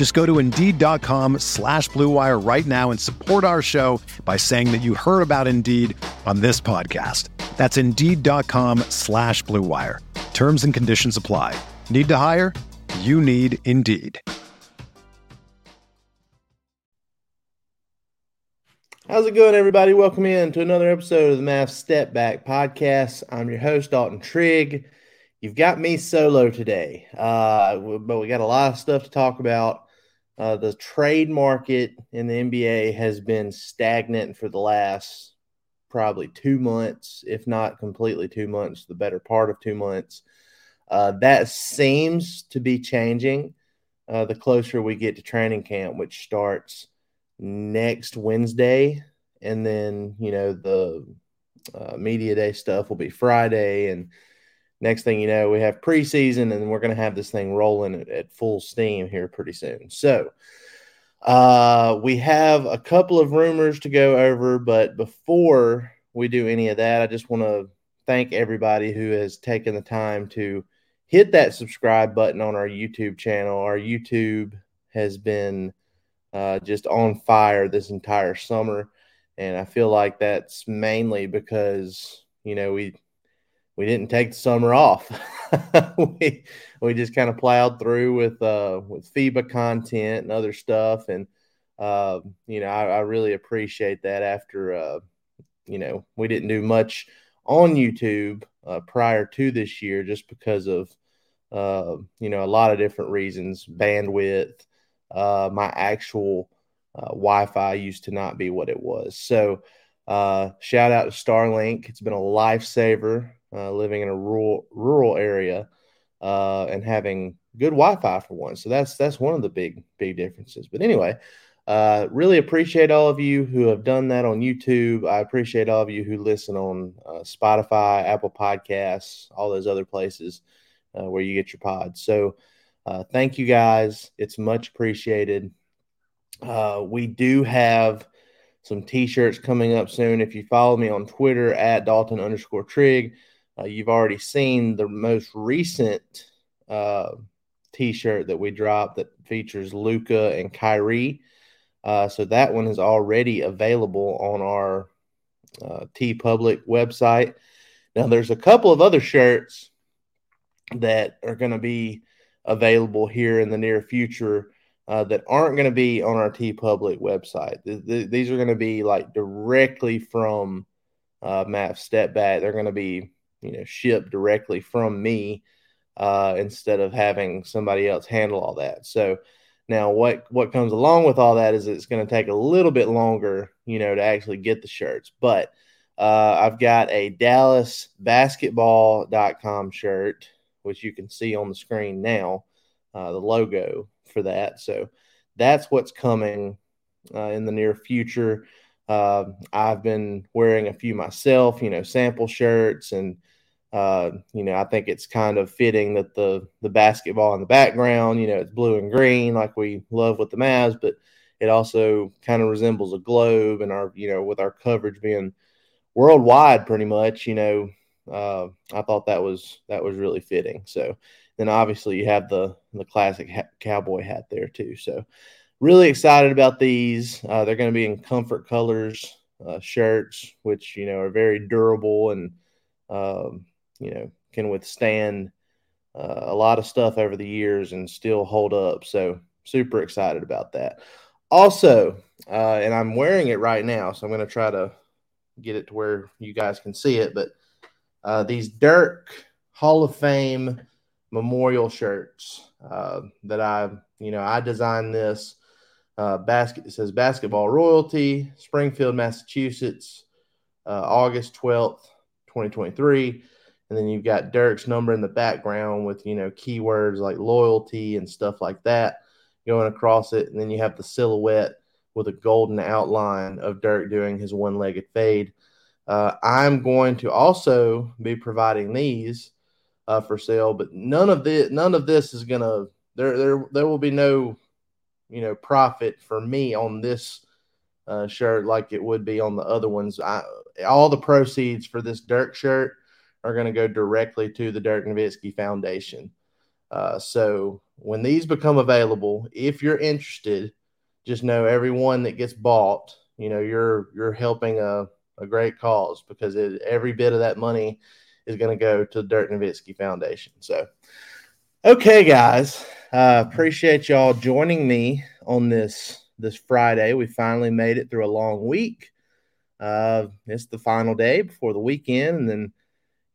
Just go to Indeed.com slash BlueWire right now and support our show by saying that you heard about Indeed on this podcast. That's Indeed.com slash BlueWire. Terms and conditions apply. Need to hire? You need Indeed. How's it going, everybody? Welcome in to another episode of the Mavs Step Back Podcast. I'm your host, Dalton Trigg. You've got me solo today, uh, but we got a lot of stuff to talk about. Uh, the trade market in the NBA has been stagnant for the last probably two months, if not completely two months, the better part of two months. Uh, that seems to be changing uh, the closer we get to training camp, which starts next Wednesday, and then you know the uh, media day stuff will be Friday, and next thing you know, we have preseason, and we're going to have this thing rolling at, at, full steam here pretty soon. So. Uh, we have a couple of rumors to go over, but before we do any of that, I just want to thank everybody who has taken the time to hit that subscribe button on our YouTube channel. Our YouTube has been uh, just on fire this entire summer, and I feel like that's mainly because you know we we didn't take the summer off. we we just kind of plowed through with uh, with FIBA content and other stuff, and uh, you know I, I, really appreciate that. After uh, you know we didn't do much on YouTube uh, prior to this year, just because of uh, you know a lot of different reasons, bandwidth, uh, my actual Wi-Fi used to not be what it was. So shout out to Starlink. It's been a lifesaver uh, living in a rural rural area uh, and having good Wi-Fi for one. So that's that's one of the big big differences. But anyway. Uh, really appreciate all of you who have done that on YouTube. I appreciate all of you who listen on uh, Spotify, Apple Podcasts, all those other places uh, where you get your pods. So, uh, thank you guys. It's much appreciated. We do have some t-shirts coming up soon. If you follow me on Twitter at Dalton underscore Trigg, uh, you've already seen the most recent uh, t-shirt that we dropped that features Luka and Kyrie. Uh, so that one is already available on our uh, Public website. Now there's a couple of other shirts that are going to be available here in the near future uh, that aren't going to be on our TeePublic website. Th- th- these are going to be like directly from uh, Mavs Step Back. They're going to be you know shipped directly from me uh, instead of having somebody else handle all that. So now what what comes along with all that is it's going to take a little bit longer, you know, to actually get the shirts. But uh, I've got a DallasBasketball.com shirt which you can see on the screen now, uh, the logo for that. So that's what's coming uh, in the near future. Uh, I've been wearing a few myself, you know, sample shirts, and uh, you know, I think it's kind of fitting that the the basketball in the background, you know, it's blue and green like we love with the Mavs, but it also kind of resembles a globe, and our, you know, with our coverage being worldwide, pretty much, you know, uh, I thought that was that was really fitting. So then obviously you have the the classic ha- cowboy hat there too. So really excited about these. Uh, they're going to be in comfort colors uh, shirts, which you know are very durable and um, you know can withstand uh, a lot of stuff over the years and still hold up. So super excited about that. Also, uh, and I'm wearing it right now, so I'm going to try to get it to where you guys can see it, but uh, these Dirk Hall of Fame memorial shirts uh, that I, you know, I designed this uh, basket. It says basketball royalty, Springfield, Massachusetts, uh, August 12th, 2023. And then you've got Dirk's number in the background with, you know, keywords like loyalty and stuff like that going across it. And then you have the silhouette with a golden outline of Dirk doing his one legged fade. Uh, I'm going to also be providing these uh, for sale, but none of this none of this is gonna there there there will be no you know profit for me on this uh, shirt like it would be on the other ones. I, all the proceeds for this Dirk shirt are going to go directly to the Dirk Nowitzki Foundation. Uh, so when these become available, if you're interested, just know everyone that gets bought, you know, you're you're helping a, a great cause because it, every bit of that money is going to go to the Dirk Nowitzki Foundation. So, okay, guys, uh, appreciate y'all joining me on this this Friday. We finally made it through a long week. Uh, it's the final day before the weekend, and then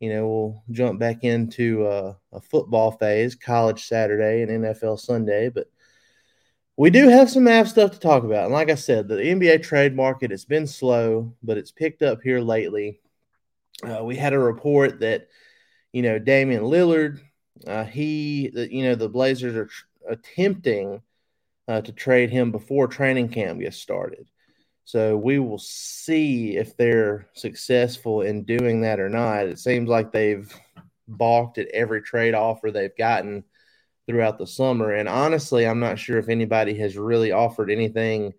you know we'll jump back into uh, a football phase, college Saturday and NFL Sunday. But we do have some Mavs stuff to talk about, and like I said, the NBA trade market has been slow, but it's picked up here lately. Uh, we had a report that you know Damian Lillard, uh, he, you know, the Blazers are tr- attempting uh, to trade him before training camp gets started. So we will see if they're successful in doing that or not. It seems like they've balked at every trade offer they've gotten throughout the summer. And honestly, I'm not sure if anybody has really offered anything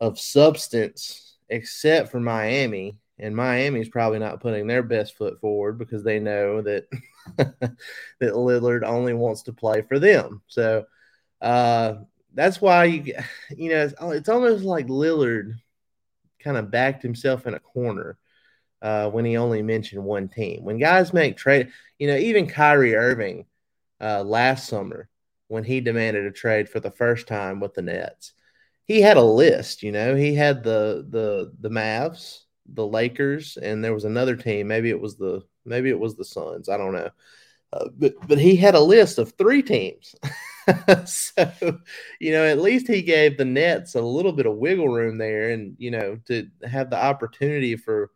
of substance except for Miami and Miami's probably not putting their best foot forward because they know that that Lillard only wants to play for them. So uh, that's why you you know it's, it's almost like Lillard kind of backed himself in a corner uh, when he only mentioned one team. When guys make trade, you know, even Kyrie Irving uh, last summer when he demanded a trade for the first time with the Nets, he had a list. You know, he had the the the Mavs the Lakers, and there was another team. Maybe it was the maybe it was the Suns. I don't know. Uh, but but he had a list of three teams. so you know, at least he gave the Nets a little bit of wiggle room there, and you know, to have the opportunity for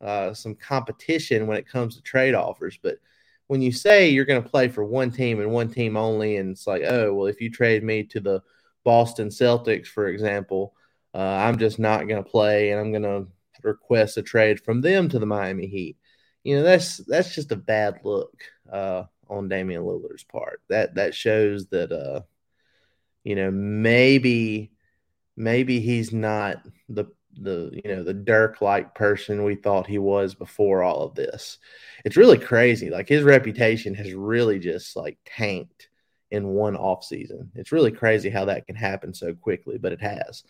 uh, some competition when it comes to trade offers. But when you say you're going to play for one team and one team only, and it's like, oh well, if you trade me to the Boston Celtics, for example, uh, I'm just not going to play, and I'm going to request a trade from them to the Miami Heat. You know, that's that's just a bad look uh, on Damian Lillard's part. That that shows that uh, you know maybe maybe he's not the the you know the Dirk like person we thought he was before all of this. It's really crazy. Like his reputation has really just like tanked in one off season. It's really crazy how that can happen so quickly, but it has.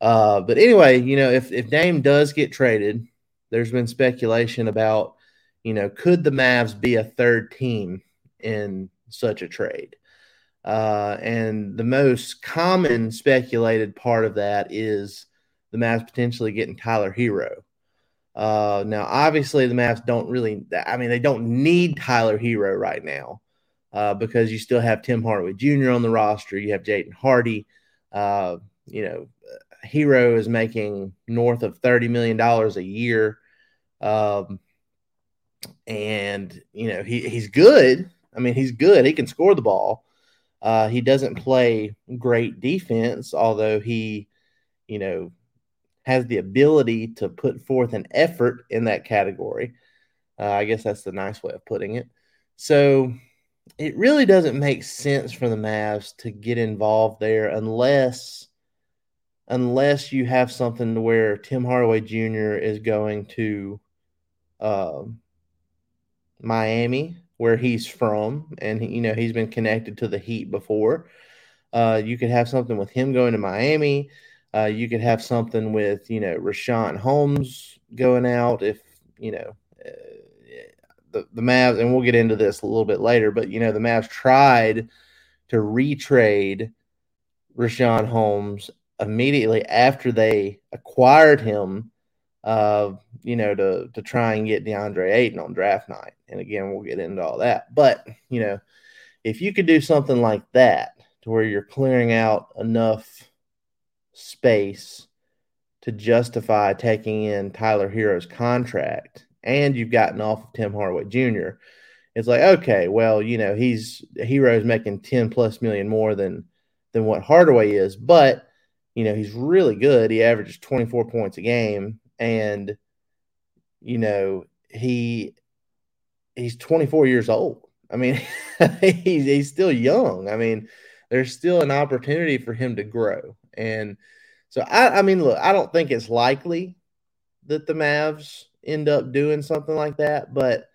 Uh, but anyway, you know, if if Dame does get traded, there's been speculation about, you know, could the Mavs be a third team in such a trade? Uh, and the most common speculated part of that is the Mavs potentially getting Tyler Herro. Uh, now, obviously, the Mavs don't really, I mean, they don't need Tyler Herro right now uh, because you still have Tim Hardaway Jr. on the roster. You have Jaden Hardy. Uh, you know, Herro is making north of $30 million a year. Um, and, you know, he, he's good. I mean, he's good. He can score the ball. Uh, he doesn't play great defense, although he, you know, has the ability to put forth an effort in that category. Uh, I guess that's the nice way of putting it. So it really doesn't make sense for the Mavs to get involved there unless unless you have something to where Tim Hardaway Jr. is going to uh, Miami, where he's from, and you know he's been connected to the Heat before. Uh, you could have something with him going to Miami. Uh, you could have something with you know Richaun Holmes going out if you know uh, the the Mavs, and we'll get into this a little bit later. But you know the Mavs tried to retrade Richaun Holmes immediately after they acquired him uh, you know, to to try and get DeAndre Ayton on draft night. And again, we'll get into all that. But you know, if you could do something like that to where you're clearing out enough space to justify taking in Tyler Herro's contract, and you've gotten off of Tim Hardaway Jr. It's like, okay, well, you know, he's Herro's making 10 plus million more than than what Hardaway is, but you know, he's really good. He averages 24 points a game and you know he he's 24 years old. I mean he's, he's still young. I mean there's still an opportunity for him to grow. And so I, I mean look i don't think it's likely that the mavs end up doing something like that but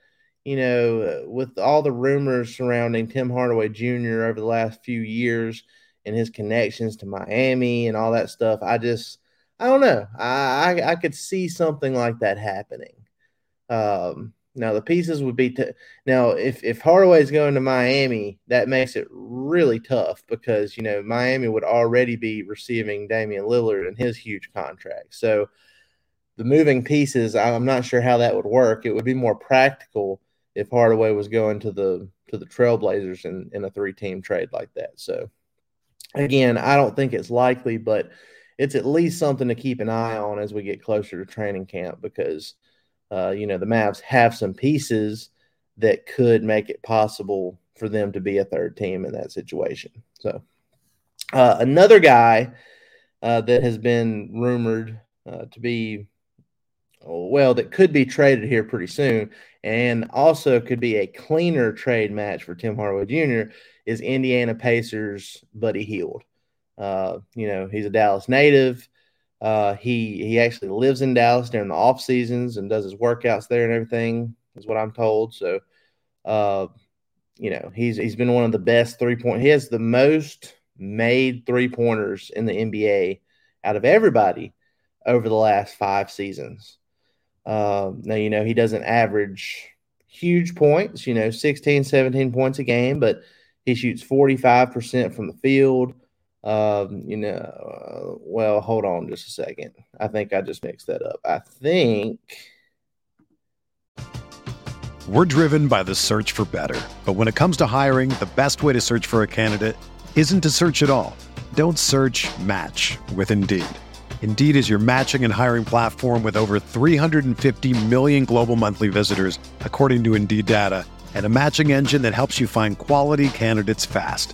you know with all the rumors surrounding tim hardaway jr over the last few years and his connections to miami and all that stuff i just I don't know. I, I, I could see something like that happening. Um, now the pieces would be t- now if if Hardaway's going to Miami, that makes it really tough because you know Miami would already be receiving Damian Lillard and his huge contract. So the moving pieces, I'm not sure how that would work. It would be more practical if Hardaway was going to the to the Trailblazers in, in a three team trade like that. So again, I don't think it's likely, but it's at least something to keep an eye on as we get closer to training camp because uh, you know the Mavs have some pieces that could make it possible for them to be a third team in that situation. So uh, another guy uh, that has been rumored uh, to be well that could be traded here pretty soon and also could be a cleaner trade match for Tim Hardaway Jr. is Indiana Pacers Buddy Hield. Uh, you know, he's a Dallas native. Uh, he he actually lives in Dallas during the off seasons and does his workouts there and everything, is what I'm told. So, uh, you know, he's he's been one of the best three point. He has the most made three pointers in the NBA out of everybody over the last five seasons. Uh, now, you know, he doesn't average huge points, you know, 16, 17 points a game, but he shoots 45% from the field. Um, you know, uh, well, hold on just a second. I think I just mixed that up. I think. We're driven by the search for better. But when it comes to hiring, the best way to search for a candidate isn't to search at all. Don't search match with Indeed. Indeed is your matching and hiring platform with over 350 million global monthly visitors, according to Indeed data, and a matching engine that helps you find quality candidates fast.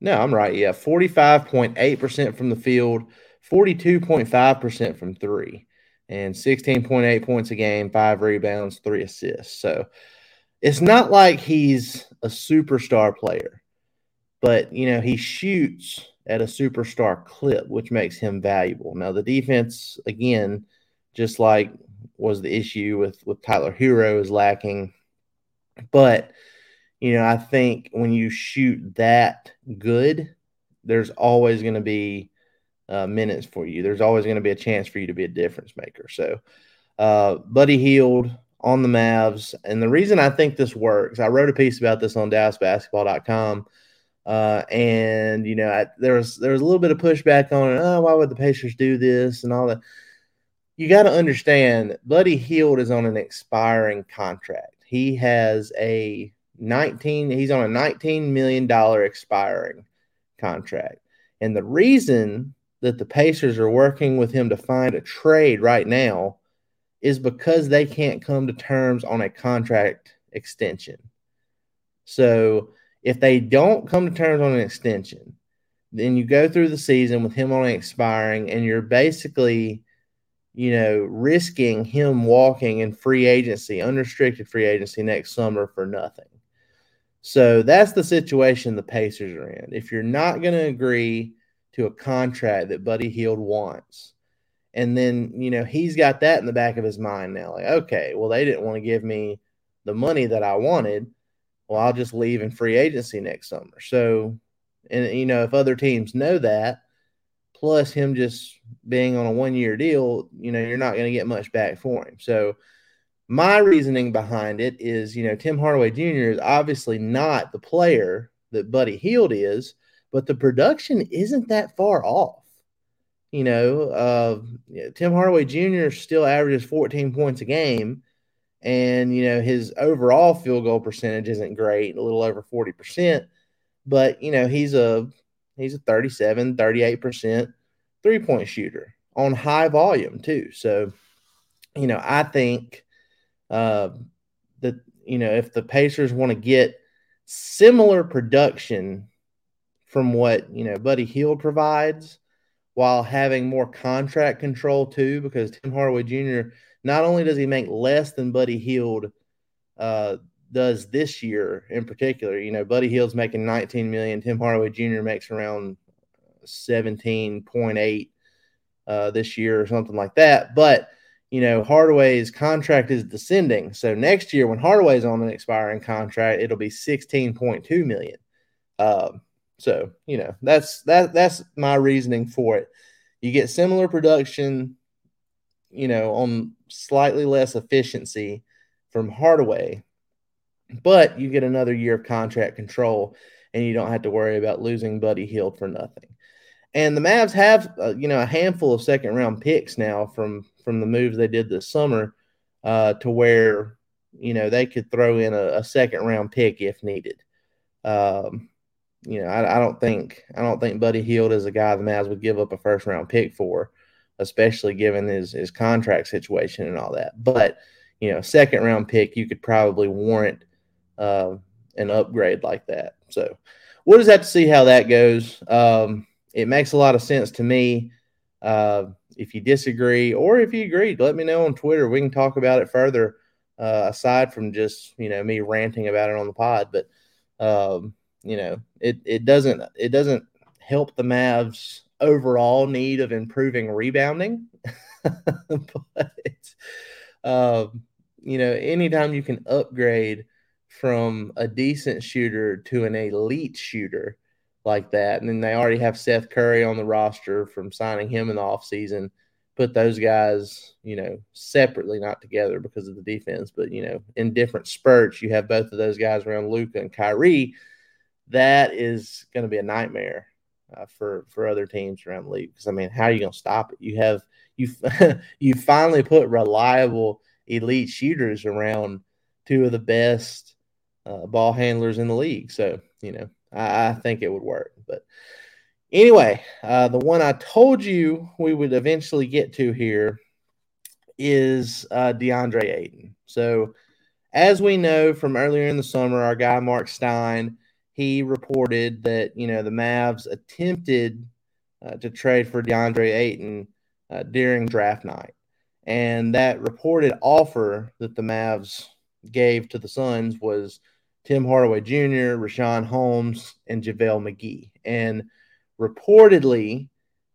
No, I'm right. Yeah, 45.8% from the field, 42.5% from three, and 16.8 points a game, five rebounds, three assists. So it's not like he's a superstar player, but you know he shoots at a superstar clip, which makes him valuable. Now the defense, again, just like was the issue with with Tyler Herro, is lacking. But you know, I think when you shoot that good, there's always going to be uh, minutes for you. There's always going to be a chance for you to be a difference maker. So, uh, Buddy Hield on the Mavs. And the reason I think this works, I wrote a piece about this on DallasBasketball.com. Uh, and you know, I, there was there was a little bit of pushback on it. Oh, why would the Pacers do this and all that? You got to understand, Buddy Hield is on an expiring contract. He has a 19. He's on a 19 million dollar expiring contract, and the reason that the Pacers are working with him to find a trade right now is because they can't come to terms on a contract extension. So if they don't come to terms on an extension, then you go through the season with him only expiring, and you're basically, you know, risking him walking in free agency, unrestricted free agency next summer for nothing. So that's the situation the Pacers are in. If you're not going to agree to a contract that Buddy Hield wants, and then, you know, he's got that in the back of his mind now. Like, okay, well, they didn't want to give me the money that I wanted. Well, I'll just leave in free agency next summer. So, and, you know, if other teams know that, plus him just being on a one year deal, you know, you're not going to get much back for him. So, my reasoning behind it is, you know, Tim Hardaway Jr. is obviously not the player that Buddy Hield is, but the production isn't that far off. You know, uh, Tim Hardaway Jr. still averages 14 points a game, and you know his overall field goal percentage isn't great, a little over 40 percent. But you know he's a he's a 37, 38 percent three point shooter on high volume too. So, you know, I think uh, that you know if the Pacers want to get similar production from what you know Buddy Hield provides while having more contract control too, because Tim Hardaway Jr. not only does he make less than Buddy Hield uh, does this year in particular. You know, Buddy Hield's making 19 million. Tim Hardaway Jr. makes around 17.8 uh, this year or something like that. But you know, Hardaway's contract is descending. So next year, when Hardaway's on an expiring contract, it'll be 16.2 million. Um, so, you know, that's that that's my reasoning for it. You get similar production, you know, on slightly less efficiency from Hardaway, but you get another year of contract control and you don't have to worry about losing Buddy Hield for nothing. And the Mavs have, uh, you know, a handful of second round picks now from from the moves they did this summer, uh, to where you know they could throw in a, a second round pick if needed. Um, you know, I, I, don't think I don't think Buddy Hield is a guy the Mavs would give up a first round pick for, especially given his his contract situation and all that. But you know, second round pick, you could probably warrant uh, an upgrade like that. So we'll just have to see how that goes. Um, it makes a lot of sense to me. Uh, if you disagree or if you agree, let me know on Twitter. We can talk about it further. Uh, aside from just you know me ranting about it on the pod, but um, you know, it it doesn't it doesn't help the Mavs overall need of improving rebounding. but um, you know, anytime you can upgrade from a decent shooter to an elite shooter like that, and then they already have Seth Curry on the roster from signing him in the offseason, put those guys, you know, separately, not together because of the defense, but you know, in different spurts, you have both of those guys around Luka and Kyrie that is going to be a nightmare uh, for for other teams around the league. Because I mean, how are you going to stop it? You have you you finally put reliable elite shooters around two of the best uh, ball handlers in the league. So you know, I, I think it would work. But anyway, uh, the one I told you we would eventually get to here is uh, DeAndre Ayton. So as we know from earlier in the summer, our guy Mark Stein he reported that you know the Mavs attempted uh, to trade for DeAndre Ayton uh, during draft night, and that reported offer that the Mavs gave to the Suns was Tim Hardaway Jr., Richaun Holmes, and JaVale McGee. And reportedly,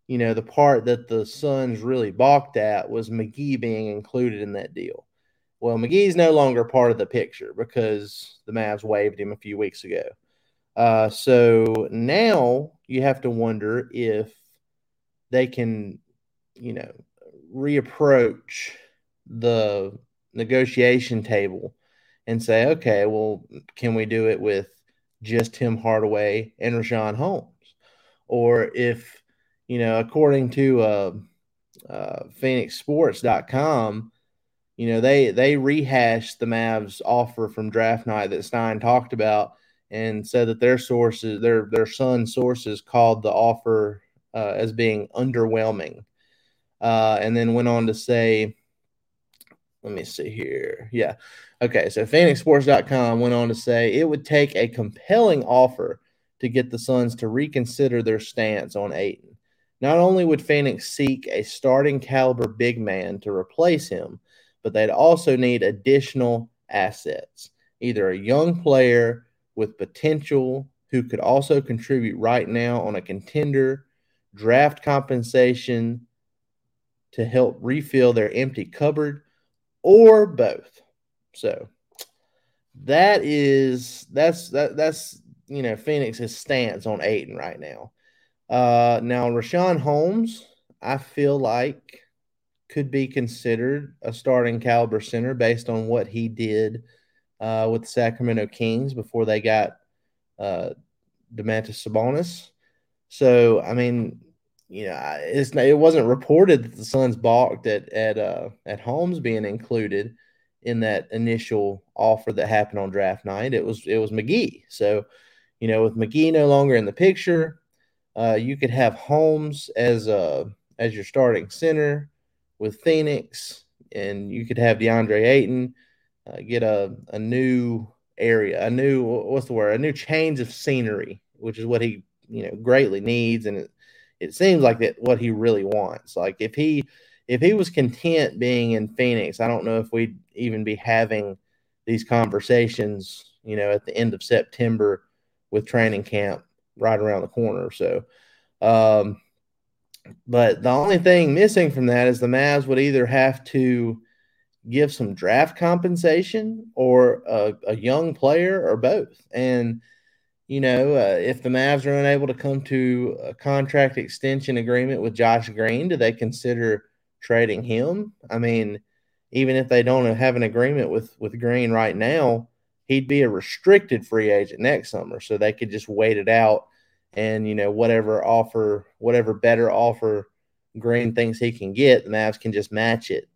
you know, the part that the Suns really balked at was McGee being included in that deal. Well, McGee's no longer part of the picture because the Mavs waived him a few weeks ago. Uh, so now you have to wonder if they can, you know, reapproach the negotiation table and say, okay, well, can we do it with just Tim Hardaway and Richaun Holmes? Or if, you know, according to uh, uh, PhoenixSports.com, you know, they they rehashed the Mavs offer from draft night that Stein talked about and said that their sources, their their son sources, called the offer uh, as being underwhelming, uh, and then went on to say, let me see here, yeah, okay, so PhoenixSports.com went on to say it would take a compelling offer to get the Suns to reconsider their stance on Ayton. Not only would Phoenix seek a starting caliber big man to replace him, but they'd also need additional assets, either a young player with potential who could also contribute right now on a contender, draft compensation to help refill their empty cupboard, or both. So that is that's that that's you know Phoenix's stance on Ayton right now. Uh now Richaun Holmes, I feel like could be considered a starting caliber center based on what he did uh, with the Sacramento Kings before they got uh, Domantas Sabonis. So, I mean, you know, it's it wasn't reported that the Suns balked at at uh, at Holmes being included in that initial offer that happened on draft night. It was it was McGee. So, you know, with McGee no longer in the picture, uh, you could have Holmes as a as your starting center with Phoenix, and you could have DeAndre Ayton uh, get a, a new area, a new what's the word, a new change of scenery, which is what he you know greatly needs, and it, it seems like that what he really wants. Like if he if he was content being in Phoenix, I don't know if we'd even be having these conversations, you know, at the end of September with training camp right around the corner. So, um, but the only thing missing from that is the Mavs would either have to give some draft compensation or a, a young player or both. And, you know, uh, if the Mavs are unable to come to a contract extension agreement with Josh Green, do they consider trading him? I mean, even if they don't have an agreement with, with Green right now, he'd be a restricted free agent next summer. So they could just wait it out and, you know, whatever offer, whatever better offer Green thinks he can get, the Mavs can just match it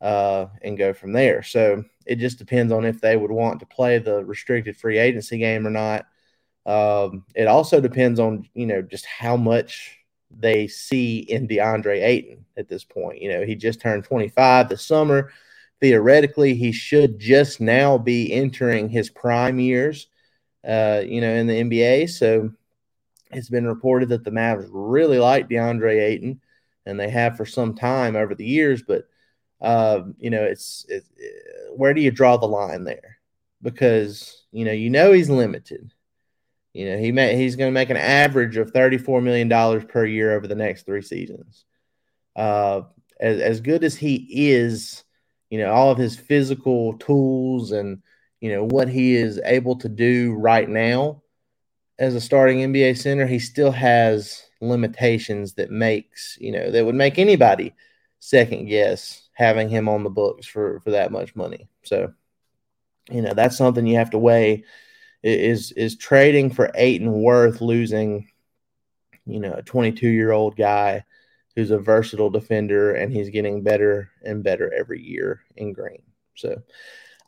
uh, and go from there. So it just depends on if they would want to play the restricted free agency game or not. Um, it also depends on you know just how much they see in DeAndre Ayton at this point. You know, he just turned 25 this summer. Theoretically, he should just now be entering his prime years. Uh, you know, in the NBA. So it's been reported that the Mavs really like DeAndre Ayton, and they have for some time over the years, but um, you know, it's, it, where do you draw the line there? Because you know, you know he's limited. You know, he may he's going to make an average of thirty four million dollars per year over the next three seasons. Uh, as as good as he is, you know, all of his physical tools and you know what he is able to do right now as a starting NBA center, he still has limitations that makes you know that would make anybody second guess having him on the books for for that much money. So, you know, that's something you have to weigh. Is is trading for Ayton worth losing? You know, a 22 year old guy who's a versatile defender and he's getting better and better every year in green. So,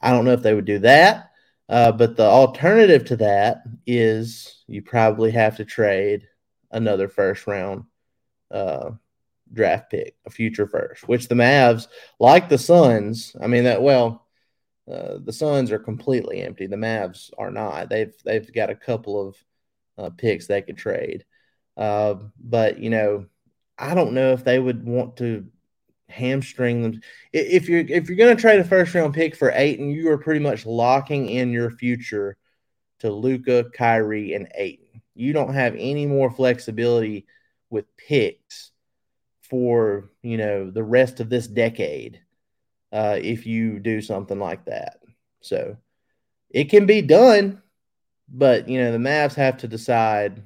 I don't know if they would do that. Uh, but the alternative to that is you probably have to trade another first round uh, draft pick, a future first, which the Mavs, like the Suns, I mean that well, uh, the Suns are completely empty. The Mavs are not. They've they've got a couple of uh, picks they could trade, uh, but you know, I don't know if they would want to hamstring them. If you're if you're going to trade a first round pick for Ayton, you are pretty much locking in your future to Luka, Kyrie, and Ayton. You don't have any more flexibility with picks for you know the rest of this decade uh, if you do something like that. So it can be done, but you know the Mavs have to decide.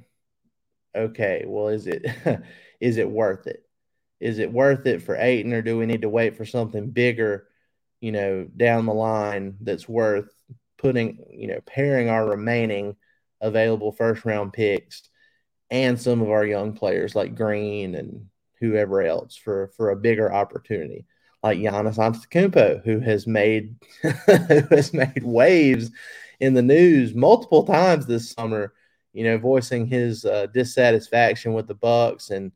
Okay, well, is it is it worth it? Is it worth it for Ayton, or do we need to wait for something bigger? You know, down the line that's worth putting. You know, pairing our remaining available first round picks and some of our young players like Green and whoever else for for a bigger opportunity like Giannis Antetokounmpo, who has made who has made waves in the news multiple times this summer. You know, voicing his uh, dissatisfaction with the Bucks, and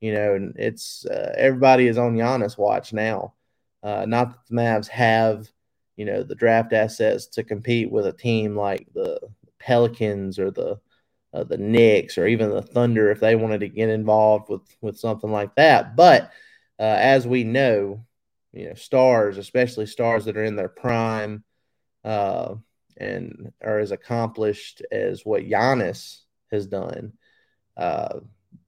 you know, it's uh, everybody is on Giannis watch now. Uh, not that the Mavs have, you know, the draft assets to compete with a team like the Pelicans or the uh, the Knicks or even the Thunder if they wanted to get involved with with something like that. But uh, as we know, you know, stars, especially stars that are in their prime, uh, and are as accomplished as what Giannis has done, uh,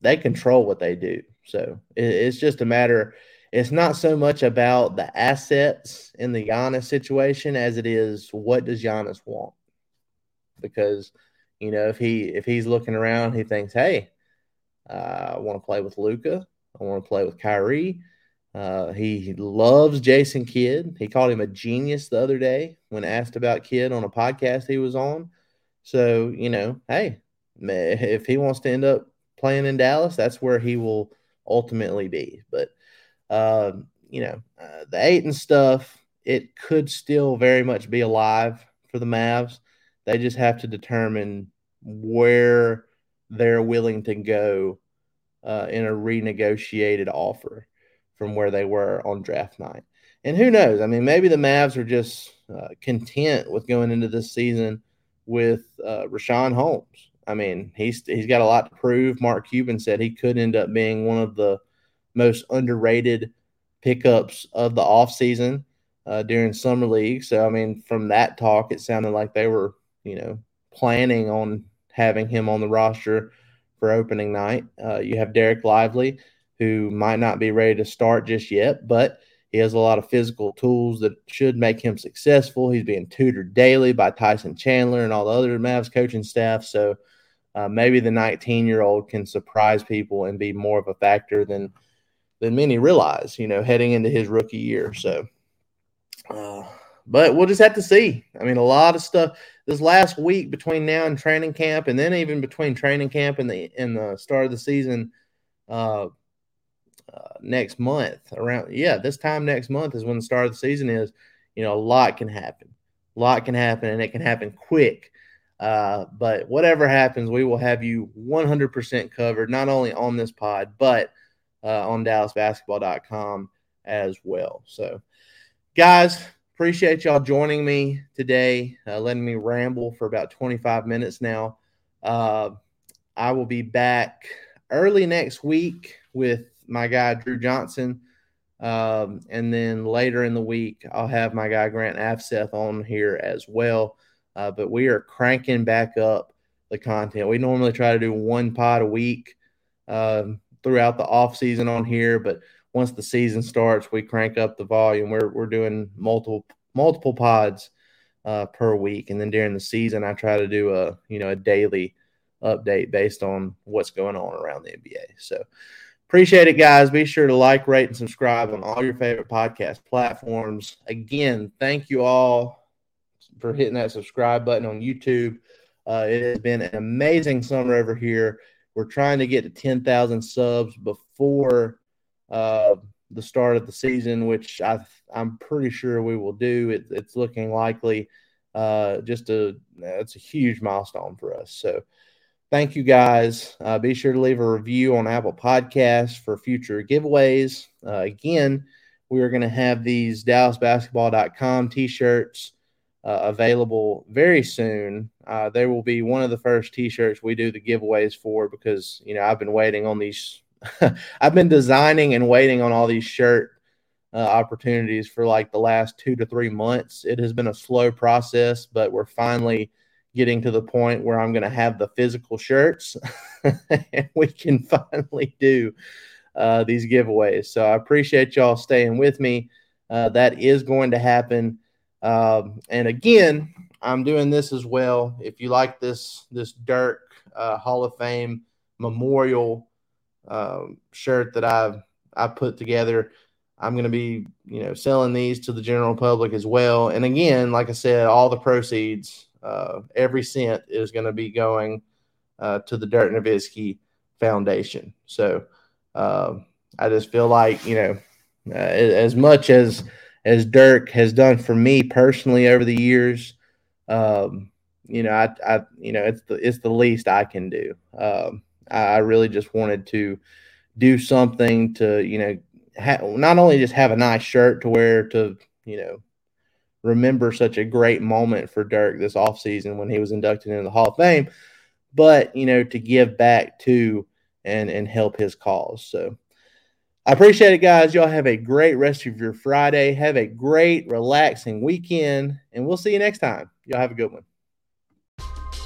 they control what they do. So it, it's just a matter. It's not so much about the assets in the Giannis situation as it is what does Giannis want, because you know if he if he's looking around, he thinks, hey, uh, I want to play with Luka. I want to play with Kyrie. Uh, he loves Jason Kidd. He called him a genius the other day when asked about Kidd on a podcast he was on. So, you know, hey, if he wants to end up playing in Dallas, that's where he will ultimately be. But, uh, you know, uh, the Ayton stuff, it could still very much be alive for the Mavs. They just have to determine where they're willing to go uh, in a renegotiated offer from where they were on draft night. And who knows? I mean, maybe the Mavs are just uh, content with going into this season with uh, Richaun Holmes. I mean, he's he's got a lot to prove. Mark Cuban said he could end up being one of the most underrated pickups of the offseason uh, during summer league. So, I mean, from that talk, it sounded like they were, you know, planning on having him on the roster for opening night. Uh, you have Dereck Lively, who might not be ready to start just yet, but he has a lot of physical tools that should make him successful. He's being tutored daily by Tyson Chandler and all the other Mavs coaching staff. So uh, maybe the 19 year old can surprise people and be more of a factor than than many realize. You know, heading into his rookie year. So, uh, but we'll just have to see. I mean, a lot of stuff this last week between now and training camp, and then even between training camp and the and the start of the season. Uh, next month around yeah this time next month is when the start of the season is you know a lot can happen. A lot can happen and it can happen quick. Uh, but whatever happens we will have you 100% covered not only on this pod but uh, on dallasbasketball.com as well. So guys appreciate y'all joining me today uh, letting me ramble for about 25 minutes now. Uh, i will be back early next week with my guy Drew Johnson. Um, and then later in the week, I'll have my guy Grant Afseth on here as well. Uh, but we are cranking back up the content. We normally try to do one pod a week um, throughout the off season on here, but once the season starts, we crank up the volume. We're we're doing multiple multiple pods uh, per week, and then during the season, I try to do a you know a daily update based on what's going on around the NBA. So Appreciate it, guys. Be sure to like, rate, and subscribe on all your favorite podcast platforms. Again, thank you all for hitting that subscribe button on YouTube. Uh, it has been an amazing summer over here. We're trying to get to 10,000 subs before uh, the start of the season, which I, I'm pretty sure we will do. It, it's looking likely. Uh, just a it's a huge milestone for us. So Thank you guys. Uh, be sure to leave a review on Apple Podcasts for future giveaways. Uh, again, we are going to have these DallasBasketball.com t shirts uh, available very soon. Uh, they will be one of the first t shirts we do the giveaways for because, you know, I've been waiting on these. I've been designing and waiting on all these shirt uh, opportunities for like the last two to three months. It has been a slow process, but we're finally getting to the point where I'm going to have the physical shirts and we can finally do uh, these giveaways. So I appreciate y'all staying with me. Uh, that is going to happen. Um, and again, I'm doing this as well. If you like this this Dirk uh, Hall of Fame memorial um, shirt that I've I put together, I'm going to be you know selling these to the general public as well. And again, like I said, all the proceeds, uh, every cent is going to be going uh, to the Dirk Nowitzki Foundation. So uh, I just feel like you know uh, as much as as Dirk has done for me personally over the years. Um, you know, I, I, you know, it's the it's the least I can do. Um, I, I really just wanted to do something to, you know, ha- not only just have a nice shirt to wear to, you know, remember such a great moment for Dirk this offseason when he was inducted into the Hall of Fame, but you know, to give back to and and help his cause. So I appreciate it, guys. Y'all have a great rest of your Friday. Have a great, relaxing weekend, and we'll see you next time. Y'all have a good one.